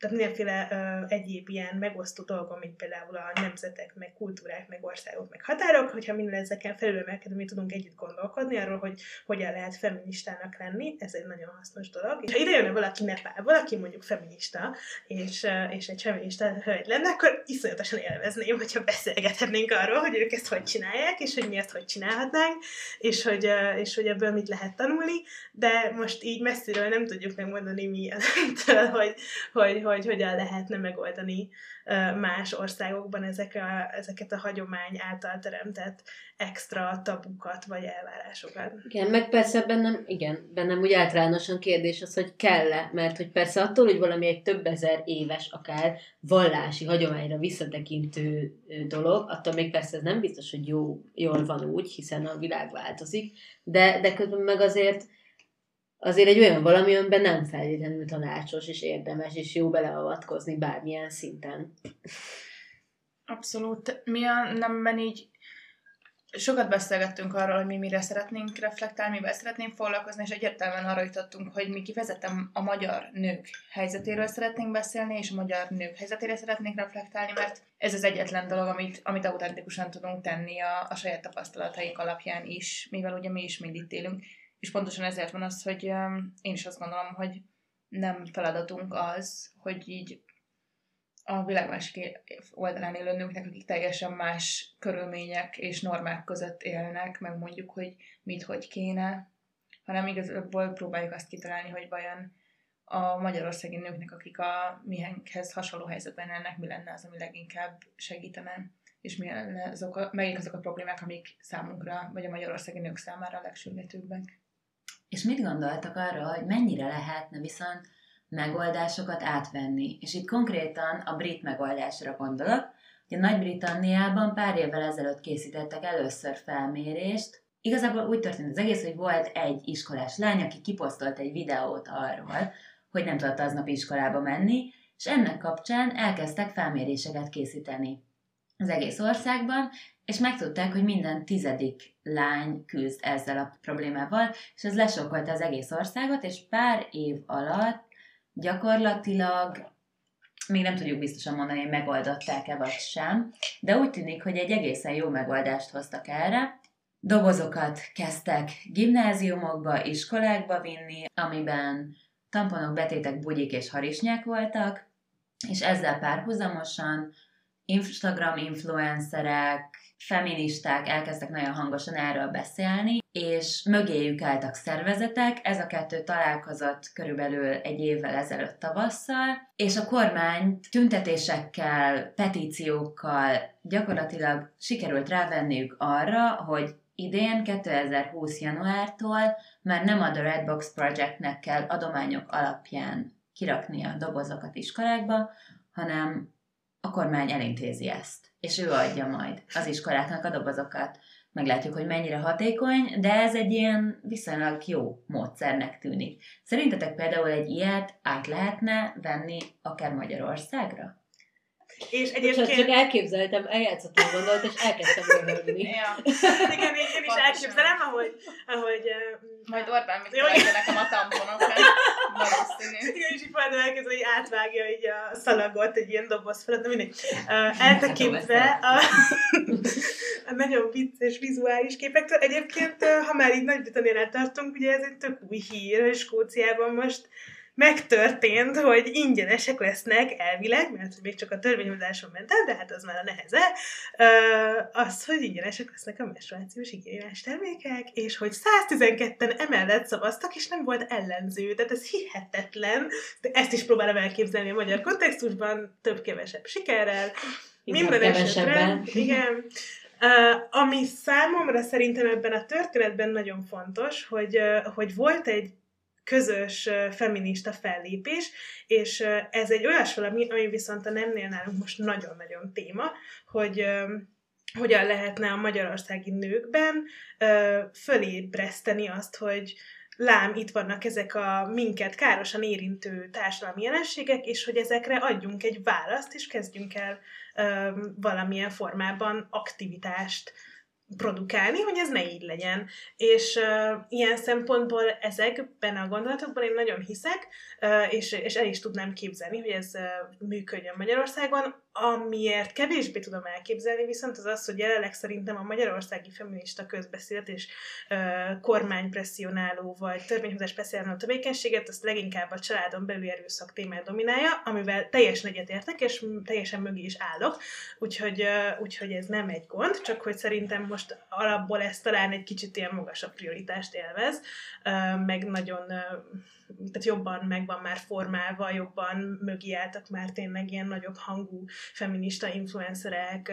tehát mindenféle ö, egyéb ilyen megosztó dolgok, mint például a nemzetek, meg kultúrák, meg országok, meg határok, hogyha minden ezeken felülemelkedünk, mi tudunk együtt gondolkodni arról, hogy hogyan lehet feministának lenni, ez egy nagyon hasznos dolog. És ha ide jönne valaki Nepál, valaki mondjuk feminista, és, és egy feminista hölgy lenne, akkor iszonyatosan élvezném, hogyha beszélgethetnénk arról, hogy ők ezt hogy csinálják, és hogy mi ezt hogy csinálhatnánk, és hogy, és hogy ebből mit lehet tanulni, de most így messziről nem tudjuk megmondani mi, hogy, hogy, hogy hogy hogyan lehetne megoldani más országokban ezek a, ezeket a hagyomány által teremtett extra tabukat vagy elvárásokat. Igen, meg persze bennem, igen, bennem úgy általánosan kérdés az, hogy kell-e, mert hogy persze attól, hogy valami egy több ezer éves, akár vallási hagyományra visszatekintő dolog, attól még persze ez nem biztos, hogy jó, jól van úgy, hiszen a világ változik, de, de közben meg azért azért egy olyan valami, amiben nem feltétlenül tanácsos, és érdemes, és jó beleavatkozni bármilyen szinten. Abszolút. Mi a nemben így sokat beszélgettünk arról, hogy mi mire szeretnénk reflektálni, mivel szeretnénk foglalkozni, és egyértelműen arra jutottunk, hogy mi kifejezetten a magyar nők helyzetéről szeretnénk beszélni, és a magyar nők helyzetére szeretnénk reflektálni, mert ez az egyetlen dolog, amit, amit autentikusan tudunk tenni a, a saját tapasztalataink alapján is, mivel ugye mi is mind itt élünk. És pontosan ezért van az, hogy én is azt gondolom, hogy nem feladatunk az, hogy így a világ másik oldalán élő nőknek, akik teljesen más körülmények és normák között élnek, meg mondjuk, hogy mit, hogy kéne, hanem igazából próbáljuk azt kitalálni, hogy vajon a magyarországi nőknek, akik a mihenkhez hasonló helyzetben élnek, mi lenne az, ami leginkább segítene, és mi azok a, melyik azok a problémák, amik számunkra, vagy a magyarországi nők számára a legsürgetőbbek. És mit gondoltak arra, hogy mennyire lehetne viszont megoldásokat átvenni? És itt konkrétan a brit megoldásra gondolok. Ugye Nagy-Britanniában pár évvel ezelőtt készítettek először felmérést, Igazából úgy történt az egész, hogy volt egy iskolás lány, aki kiposztolt egy videót arról, hogy nem tudott aznap iskolába menni, és ennek kapcsán elkezdtek felméréseket készíteni az egész országban, és megtudták, hogy minden tizedik lány küzd ezzel a problémával, és ez lesokkolta az egész országot, és pár év alatt gyakorlatilag még nem tudjuk biztosan mondani, hogy megoldották-e vagy sem, de úgy tűnik, hogy egy egészen jó megoldást hoztak erre. Dobozokat kezdtek gimnáziumokba, iskolákba vinni, amiben tamponok, betétek, bugyik és harisnyák voltak, és ezzel párhuzamosan Instagram influencerek, feministák elkezdtek nagyon hangosan erről beszélni, és mögéjük álltak szervezetek, ez a kettő találkozott körülbelül egy évvel ezelőtt tavasszal, és a kormány tüntetésekkel, petíciókkal gyakorlatilag sikerült rávenniük arra, hogy idén 2020. januártól már nem a The Red Box Projectnek kell adományok alapján kirakni a dobozokat iskolákba, hanem a kormány elintézi ezt, és ő adja majd az iskoláknak a dobozokat. Meglátjuk, hogy mennyire hatékony, de ez egy ilyen viszonylag jó módszernek tűnik. Szerintetek például egy ilyet át lehetne venni akár Magyarországra? És egyébként... Csak, csak elképzeltem, eljátszottam gondolat, és elkezdtem röhögni. ja. Igen, én, én is elképzelem, ahogy... ahogy uh, Majd Orbán mit nekem a tamponokat. Valószínű. Igen, és így majd elkezdve, hogy átvágja így a szalagot egy ilyen doboz felett, de mindig. Uh, eltekintve a, a nagyon vicces vizuális képektől. Egyébként, ha már így Nagy-Britanniánál tartunk, ugye ez egy tök új hír, hogy Skóciában most megtörtént, hogy ingyenesek lesznek elvileg, mert még csak a törvényhozáson ment el, de hát az már a neheze, az, hogy ingyenesek lesznek a menstruációs igényes termékek, és hogy 112-en emellett szavaztak, és nem volt ellenző, tehát ez hihetetlen, de ezt is próbálom elképzelni a magyar kontextusban, több-kevesebb sikerrel, minden esetre, igen, Uh, ami számomra szerintem ebben a történetben nagyon fontos, hogy, uh, hogy volt egy közös feminista fellépés, és ez egy olyas valami, ami viszont a nemnél nálunk most nagyon-nagyon téma, hogy hogyan lehetne a magyarországi nőkben fölébreszteni azt, hogy lám, itt vannak ezek a minket károsan érintő társadalmi jelenségek, és hogy ezekre adjunk egy választ, és kezdjünk el valamilyen formában aktivitást produkálni, hogy ez ne így legyen. És uh, ilyen szempontból ezekben a gondolatokban én nagyon hiszek, uh, és, és el is tudnám képzelni, hogy ez uh, működjön Magyarországon. Amiért kevésbé tudom elképzelni, viszont az az, hogy jelenleg szerintem a magyarországi feminista közbeszélt és uh, kormánypresszionáló vagy törvényhozás presszionáló tevékenységet, azt leginkább a családon belül erőszak témája dominálja, amivel teljesen egyetértek, és teljesen mögé is állok, úgyhogy, uh, úgyhogy ez nem egy gond, csak hogy szerintem most alapból ez talán egy kicsit ilyen magasabb prioritást élvez, uh, meg nagyon tehát jobban meg van már formálva, jobban mögé álltak már tényleg ilyen nagyobb hangú feminista influencerek,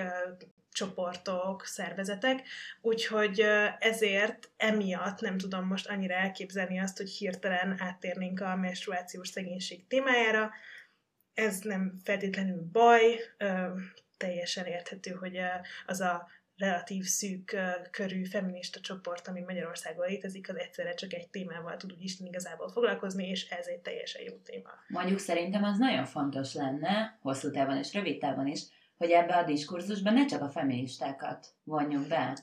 csoportok, szervezetek, úgyhogy ezért emiatt nem tudom most annyira elképzelni azt, hogy hirtelen áttérnénk a menstruációs szegénység témájára. Ez nem feltétlenül baj, teljesen érthető, hogy az a relatív szűk körű feminista csoport, ami Magyarországon létezik, az egyszerre csak egy témával tud úgy Isten igazából foglalkozni, és ez egy teljesen jó téma. Mondjuk szerintem az nagyon fontos lenne, hosszú távon és rövid távon is, hogy ebbe a diskurzusban ne csak a feministákat vonjuk be.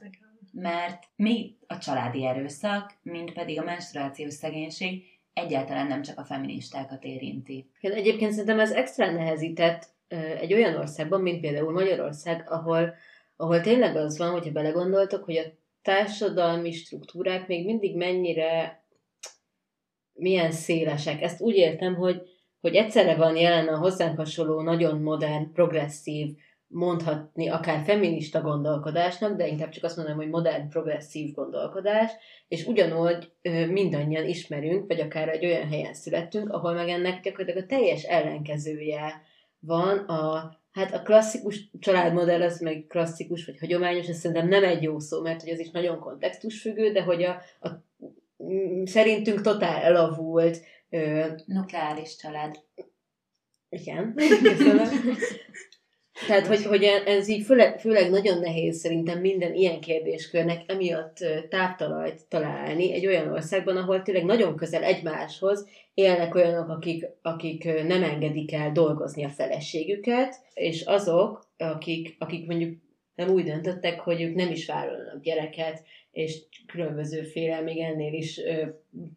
Mert mi a családi erőszak, mint pedig a menstruációs szegénység egyáltalán nem csak a feministákat érinti. Egyébként szerintem ez extra nehezített egy olyan országban, mint például Magyarország, ahol ahol tényleg az van, hogyha belegondoltok, hogy a társadalmi struktúrák még mindig mennyire milyen szélesek. Ezt úgy értem, hogy, hogy egyszerre van jelen a hozzánk hasonló, nagyon modern, progresszív, mondhatni akár feminista gondolkodásnak, de inkább csak azt mondom, hogy modern, progresszív gondolkodás, és ugyanúgy mindannyian ismerünk, vagy akár egy olyan helyen születtünk, ahol meg ennek gyakorlatilag a teljes ellenkezője van a Hát a klasszikus családmodell az meg klasszikus, vagy hagyományos, ez szerintem nem egy jó szó, mert hogy az is nagyon kontextusfüggő, de hogy a, a szerintünk totál elavult ö, nukleáris család. Igen, köszönöm. Tehát, hogy, hogy ez így főleg, főleg nagyon nehéz szerintem minden ilyen kérdéskörnek emiatt távtalajt találni egy olyan országban, ahol tényleg nagyon közel egymáshoz élnek olyanok, akik, akik nem engedik el dolgozni a feleségüket, és azok, akik, akik mondjuk nem úgy döntöttek, hogy ők nem is vállalnak gyereket, és különbözőféle, még ennél is ö,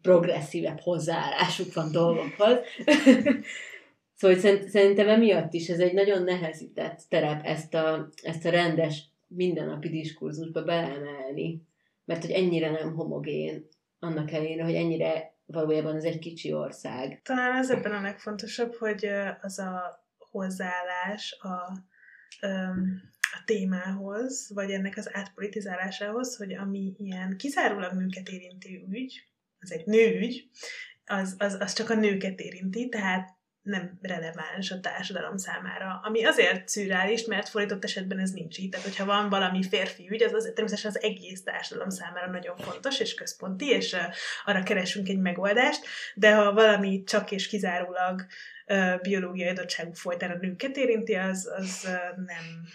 progresszívebb hozzáállásuk van dolgokhoz. Szóval szerintem emiatt is ez egy nagyon nehezített terep ezt a, ezt a rendes mindennapi diskurzusba beemelni, mert hogy ennyire nem homogén, annak ellenére, hogy ennyire valójában ez egy kicsi ország. Talán ez ebben a legfontosabb, hogy az a hozzáállás a, a témához, vagy ennek az átpolitizálásához, hogy ami ilyen kizárólag nőket érinti ügy, az egy nőügy, az, az, az csak a nőket érinti, tehát nem releváns a társadalom számára. Ami azért szürális, mert fordított esetben ez nincs így. Tehát, hogyha van valami férfi ügy, az, az természetesen az egész társadalom számára nagyon fontos és központi, és arra keresünk egy megoldást, de ha valami csak és kizárólag biológiai adottságú folytán a nőket érinti, az, az nem,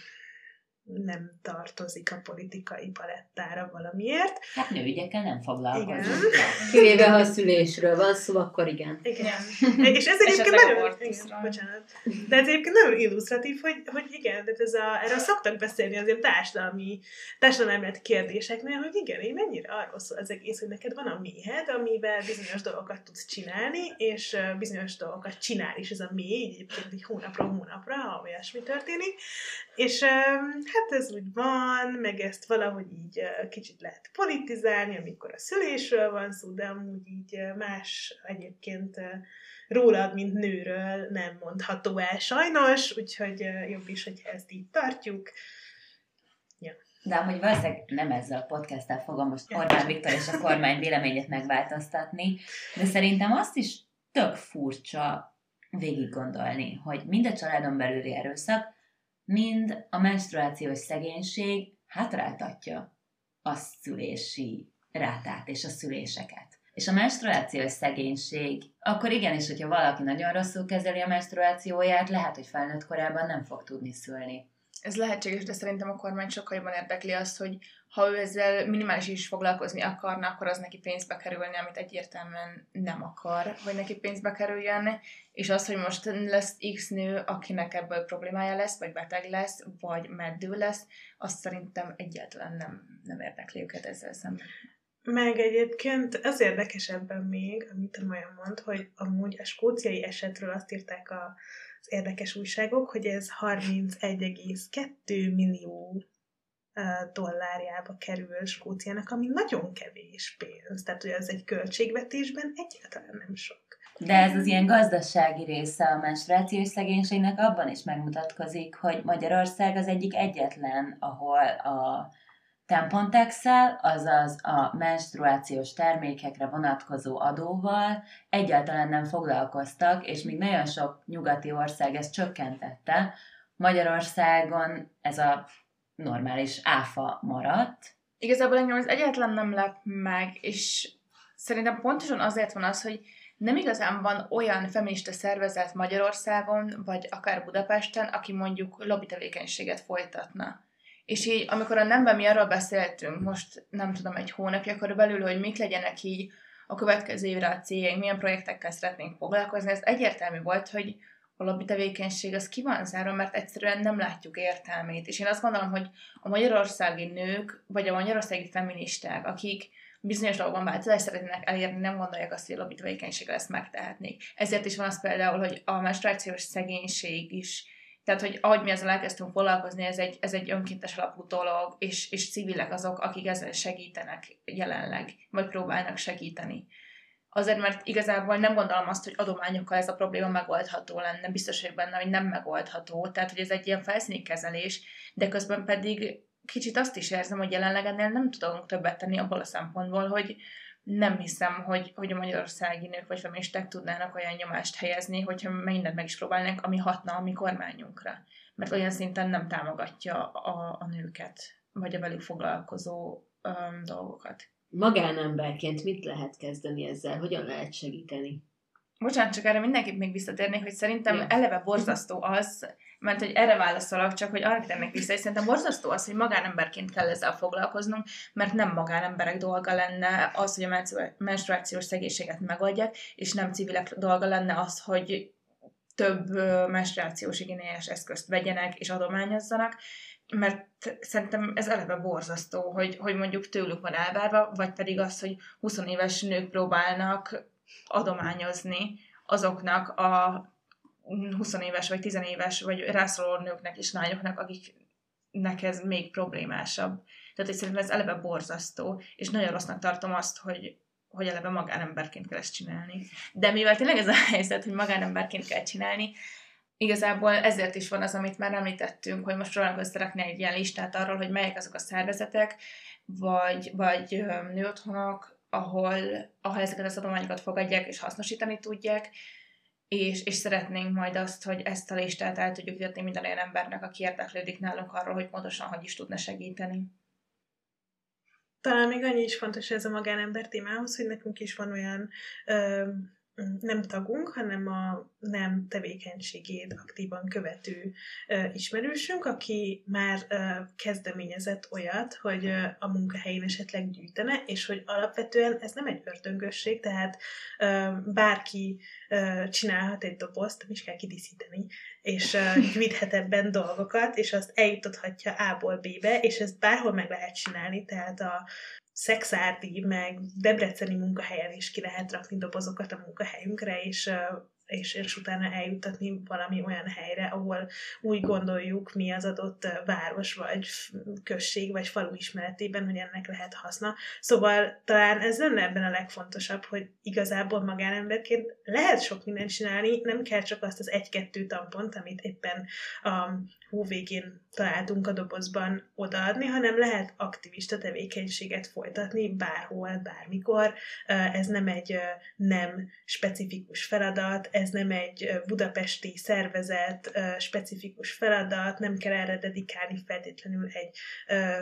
nem tartozik a politikai palettára valamiért. Hát nőügyekkel nem foglalkozunk. Igen. Kivéve, ha a szülésről van szó, akkor igen. Igen. És ez egyébként nagyon... Igen, bocsánat. De ez egyébként nagyon illusztratív, hogy, hogy igen, de ez a, erről szoktak beszélni az ilyen társadalmi, társadalmi kérdéseknél, hogy igen, én mennyire arról szól az egész, hogy neked van a méhed, amivel bizonyos dolgokat tudsz csinálni, és bizonyos dolgokat csinál is ez a mély, egyébként egy hónapról hónapra, ha olyasmi történik. És hát ez úgy van, meg ezt valahogy így kicsit lehet politizálni, amikor a szülésről van szó, de amúgy így más egyébként rólad, mint nőről nem mondható el sajnos, úgyhogy jobb is, hogyha ezt így tartjuk. Ja. De amúgy valószínűleg nem ezzel a podcasttel fogom most Orbán Viktor és a kormány véleményét megváltoztatni, de szerintem azt is tök furcsa végig gondolni, hogy mind a családon belüli erőszak, mind a menstruációs szegénység hátráltatja a szülési rátát és a szüléseket. És a menstruációs szegénység, akkor igenis, hogyha valaki nagyon rosszul kezeli a menstruációját, lehet, hogy felnőtt korában nem fog tudni szülni. Ez lehetséges, de szerintem a kormány sokkal jobban érdekli azt, hogy ha ő ezzel minimális is foglalkozni akarna, akkor az neki pénzbe kerülni, amit egyértelműen nem akar, hogy neki pénzbe kerüljen, és az, hogy most lesz X nő, akinek ebből problémája lesz, vagy beteg lesz, vagy meddő lesz, azt szerintem egyáltalán nem, nem érdekli őket ezzel szemben. Meg egyébként az érdekes ebben még, amit a Maja mond, hogy amúgy a skóciai esetről azt írták a, érdekes újságok, hogy ez 31,2 millió dollárjába kerül Skóciának, ami nagyon kevés pénz. Tehát, hogy az egy költségvetésben egyáltalán nem sok. De ez az ilyen gazdasági része a menstruációs szegénységnek abban is megmutatkozik, hogy Magyarország az egyik egyetlen, ahol a tampontexel, azaz a menstruációs termékekre vonatkozó adóval egyáltalán nem foglalkoztak, és még nagyon sok nyugati ország ezt csökkentette, Magyarországon ez a normális áfa maradt. Igazából engem ez egyáltalán nem lep meg, és szerintem pontosan azért van az, hogy nem igazán van olyan feminista szervezet Magyarországon, vagy akár Budapesten, aki mondjuk lobby tevékenységet folytatna. És így, amikor a nemben mi arról beszéltünk, most nem tudom, egy hónapja körülbelül, hogy mik legyenek így a következő évre a céljaink, milyen projektekkel szeretnénk foglalkozni, ez egyértelmű volt, hogy a lobby tevékenység az ki van zárva, mert egyszerűen nem látjuk értelmét. És én azt gondolom, hogy a magyarországi nők, vagy a magyarországi feministák, akik bizonyos dolgokban változást szeretnének elérni, nem gondolják azt, hogy a lobby tevékenységgel ezt megtehetnék. Ezért is van az például, hogy a menstruációs szegénység is tehát, hogy ahogy mi ezzel elkezdtünk foglalkozni, ez egy, ez egy önkéntes alapú dolog, és, és civilek azok, akik ezzel segítenek jelenleg, vagy próbálnak segíteni. Azért, mert igazából nem gondolom azt, hogy adományokkal ez a probléma megoldható lenne, biztos vagyok benne, hogy nem megoldható, tehát hogy ez egy ilyen felszíni kezelés, de közben pedig kicsit azt is érzem, hogy jelenleg ennél nem tudunk többet tenni abból a szempontból, hogy nem hiszem, hogy, hogy a magyarországi nők vagy feministák tudnának olyan nyomást helyezni, hogyha mindent meg is próbálnánk, ami hatna a mi kormányunkra. Mert olyan szinten nem támogatja a, a nőket, vagy a velük foglalkozó um, dolgokat. Magánemberként mit lehet kezdeni ezzel? Hogyan lehet segíteni? Bocsánat, csak erre mindenképp még visszatérnék, hogy szerintem ja. eleve borzasztó az, mert hogy erre válaszolok, csak hogy arra térnék vissza, és szerintem borzasztó az, hogy magánemberként kell ezzel foglalkoznunk, mert nem magánemberek dolga lenne az, hogy a menstruációs szegénységet megoldják, és nem civilek dolga lenne az, hogy több menstruációs igényes eszközt vegyenek és adományozzanak, mert szerintem ez eleve borzasztó, hogy, hogy mondjuk tőlük van elvárva, vagy pedig az, hogy 20 éves nők próbálnak adományozni azoknak a 20 éves, vagy 10 éves, vagy rászoruló nőknek és lányoknak, akiknek ez még problémásabb. Tehát hogy szerintem ez eleve borzasztó, és nagyon rossznak tartom azt, hogy, hogy eleve magánemberként kell ezt csinálni. De mivel tényleg ez a helyzet, hogy magánemberként kell csinálni, igazából ezért is van az, amit már említettünk, hogy most próbálunk összerakni egy ilyen listát arról, hogy melyek azok a szervezetek, vagy, vagy nőotthonok, ahol, ahol ezeket az adományokat fogadják és hasznosítani tudják, és, és szeretnénk majd azt, hogy ezt a listát el tudjuk jutatni minden olyan embernek, aki érdeklődik nálunk arról, hogy pontosan hogy is tudna segíteni. Talán még annyi is fontos ez a magánember témához, hogy nekünk is van olyan ö, nem tagunk, hanem a nem tevékenységét aktívan követő ismerősünk, aki már kezdeményezett olyat, hogy a munkahelyén esetleg gyűjtene, és hogy alapvetően ez nem egy ördöngösség, tehát bárki csinálhat egy dobozt, nem is kell kidíszíteni, és uh, gyűjthet ebben dolgokat, és azt eljutathatja A-ból B-be, és ezt bárhol meg lehet csinálni, tehát a szexárdi, meg debreceni munkahelyen is ki lehet rakni dobozokat a munkahelyünkre, és és, és utána eljutatni valami olyan helyre, ahol úgy gondoljuk mi az adott város, vagy község, vagy falu ismeretében, hogy ennek lehet haszna. Szóval talán ez lenne ebben a legfontosabb, hogy igazából magánemberként lehet sok mindent csinálni, nem kell csak azt az egy-kettő tampont, amit éppen a hóvégén találtunk a dobozban odaadni, hanem lehet aktivista tevékenységet folytatni bárhol, bármikor. Ez nem egy nem specifikus feladat, ez nem egy budapesti szervezet specifikus feladat, nem kell erre dedikálni feltétlenül egy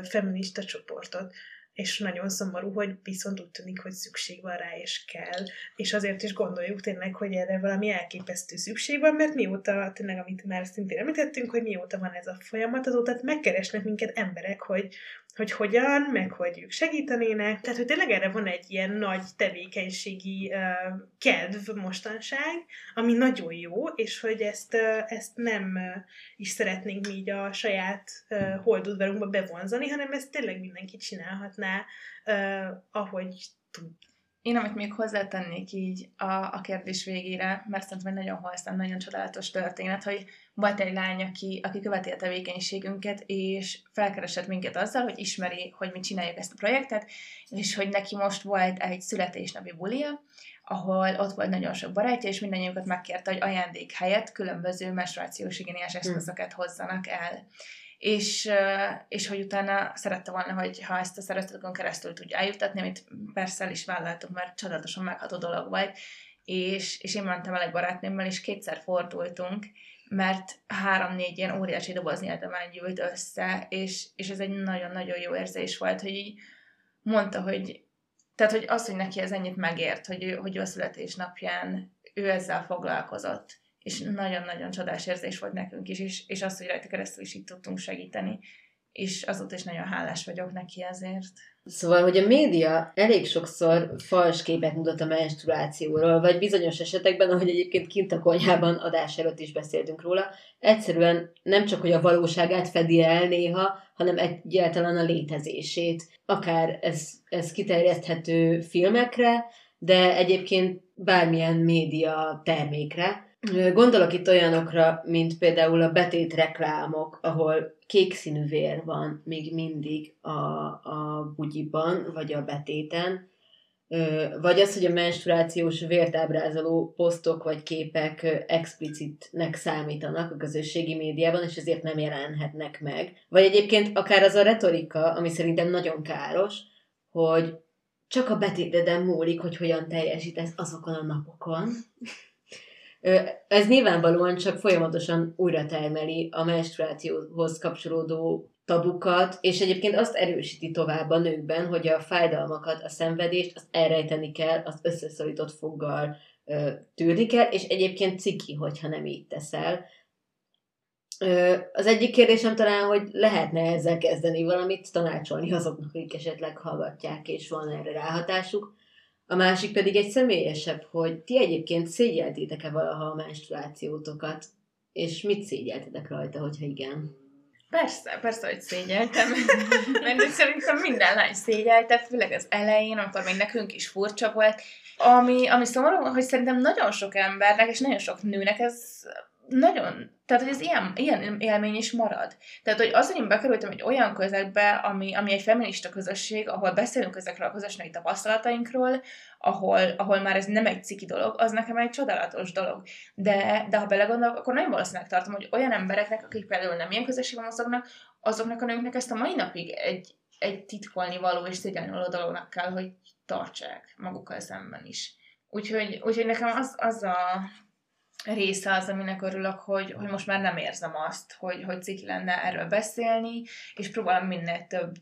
feminista csoportot és nagyon szomorú, hogy viszont úgy tűnik, hogy szükség van rá, és kell. És azért is gondoljuk tényleg, hogy erre valami elképesztő szükség van, mert mióta, tényleg, amit már szintén említettünk, hogy mióta van ez a folyamat, azóta megkeresnek minket emberek, hogy hogy hogyan, meg hogy ők segítenének. Tehát, hogy tényleg erre van egy ilyen nagy tevékenységi uh, kedv mostanság, ami nagyon jó, és hogy ezt, uh, ezt nem uh, is szeretnénk mi így a saját uh, holdudvarunkba bevonzani, hanem ezt tényleg mindenki csinálhatná, uh, ahogy tud. Én, amit még hozzátennék így a, a kérdés végére, mert szerintem egy nagyon holszám, nagyon csodálatos történet, hogy volt egy lány, aki, aki követi a tevékenységünket, és felkeresett minket azzal, hogy ismeri, hogy mi csináljuk ezt a projektet, és hogy neki most volt egy születésnapi bulia, ahol ott volt nagyon sok barátja, és mindannyiukat megkérte, hogy ajándék helyett különböző menstruációs igényes hm. eszközöket hozzanak el és, és hogy utána szerette volna, hogy ha ezt a szeretetükön keresztül tudja eljutatni, amit persze el is vállaltuk, mert csodálatosan megható dolog volt, és, és én mentem el egy barátnőmmel, és kétszer fordultunk, mert három-négy ilyen óriási doboz nyeltemány gyűlt össze, és, és ez egy nagyon-nagyon jó érzés volt, hogy így mondta, hogy tehát, hogy az, hogy neki ez ennyit megért, hogy ő, hogy ő a születésnapján ő ezzel foglalkozott, és nagyon-nagyon csodás érzés volt nekünk is, és, és az, hogy rajta keresztül is így tudtunk segíteni, és azóta is nagyon hálás vagyok neki ezért. Szóval, hogy a média elég sokszor fals képet mutat a menstruációról, vagy bizonyos esetekben, ahogy egyébként kint a konyhában adás előtt is beszéltünk róla, egyszerűen nem csak, hogy a valóságát fedi el néha, hanem egyáltalán a létezését. Akár ez, ez kiterjeszthető filmekre, de egyébként bármilyen média termékre, Gondolok itt olyanokra, mint például a betét reklámok, ahol kék színű vér van még mindig a, a bugyiban, vagy a betéten, vagy az, hogy a menstruációs vért ábrázoló posztok vagy képek explicitnek számítanak a közösségi médiában, és ezért nem jelenhetnek meg. Vagy egyébként akár az a retorika, ami szerintem nagyon káros, hogy csak a betéteden múlik, hogy hogyan teljesítesz azokon a napokon. Ez nyilvánvalóan csak folyamatosan újra termeli a menstruációhoz kapcsolódó tabukat, és egyébként azt erősíti tovább a nőkben, hogy a fájdalmakat, a szenvedést, azt elrejteni kell, azt összeszorított foggal ö, kell, és egyébként ciki, hogyha nem így teszel. Az egyik kérdésem talán, hogy lehetne ezzel kezdeni valamit, tanácsolni azoknak, akik esetleg hallgatják, és van erre ráhatásuk. A másik pedig egy személyesebb, hogy ti egyébként szégyeltétek-e valaha a menstruációtokat, és mit szégyeltetek rajta, hogyha igen? Persze, persze, hogy szégyeltem. Mert szerintem minden lány szégyelte, főleg az elején, amikor még nekünk is furcsa volt. Ami, ami szomorú, hogy szerintem nagyon sok embernek, és nagyon sok nőnek ez nagyon, tehát hogy ez ilyen, ilyen élmény is marad. Tehát, hogy az, hogy én bekerültem egy olyan közegbe, ami, ami egy feminista közösség, ahol beszélünk ezekről a közösségi tapasztalatainkról, ahol, ahol már ez nem egy ciki dolog, az nekem egy csodálatos dolog. De, de ha belegondolok, akkor nagyon valószínűleg tartom, hogy olyan embereknek, akik például nem ilyen közösségben mozognak, azoknak a nőknek ezt a mai napig egy, egy titkolni való és szégyelni való dolognak kell, hogy tartsák magukkal szemben is. Úgyhogy, úgyhogy nekem az, az a része az, aminek örülök, hogy, hogy most már nem érzem azt, hogy, hogy ciki lenne erről beszélni, és próbálom minél több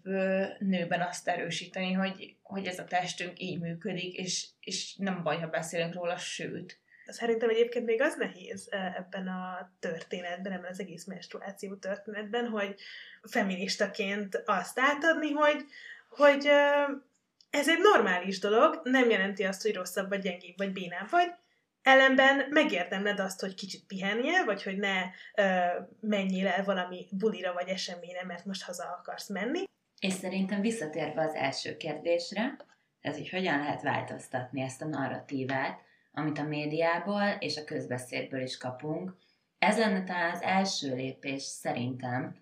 nőben azt erősíteni, hogy, hogy ez a testünk így működik, és, és nem baj, ha beszélünk róla, sőt. Szerintem egyébként még az nehéz ebben a történetben, ebben az egész menstruáció történetben, hogy feministaként azt átadni, hogy, hogy ez egy normális dolog, nem jelenti azt, hogy rosszabb vagy gyengébb vagy bénább vagy, Ellenben megérdemled azt, hogy kicsit pihenjél, vagy hogy ne ö, menjél el valami bulira vagy eseményre, mert most haza akarsz menni. És szerintem visszatérve az első kérdésre, ez hogy hogyan lehet változtatni ezt a narratívát, amit a médiából és a közbeszédből is kapunk, ez lenne talán az első lépés szerintem,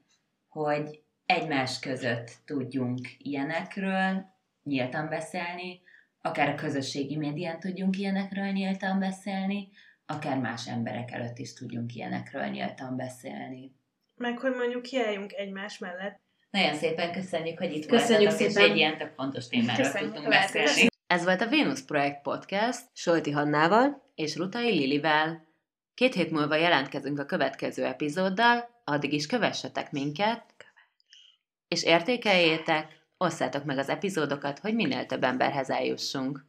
hogy egymás között tudjunk ilyenekről nyíltan beszélni, akár a közösségi médián tudjunk ilyenekről nyíltan beszélni, akár más emberek előtt is tudjunk ilyenekről nyíltan beszélni. meg hogy mondjuk kiálljunk egymás mellett. Nagyon szépen köszönjük, hogy itt Köszönjük voltatok, és szépen. egy ilyen tök fontos témáról Köszönjük tudtunk beszélni. Ez volt a Vénusz Projekt Podcast Solti Hannával és Rutai Lilivel. Két hét múlva jelentkezünk a következő epizóddal, addig is kövessetek minket, és értékeljétek, osszátok meg az epizódokat, hogy minél több emberhez eljussunk.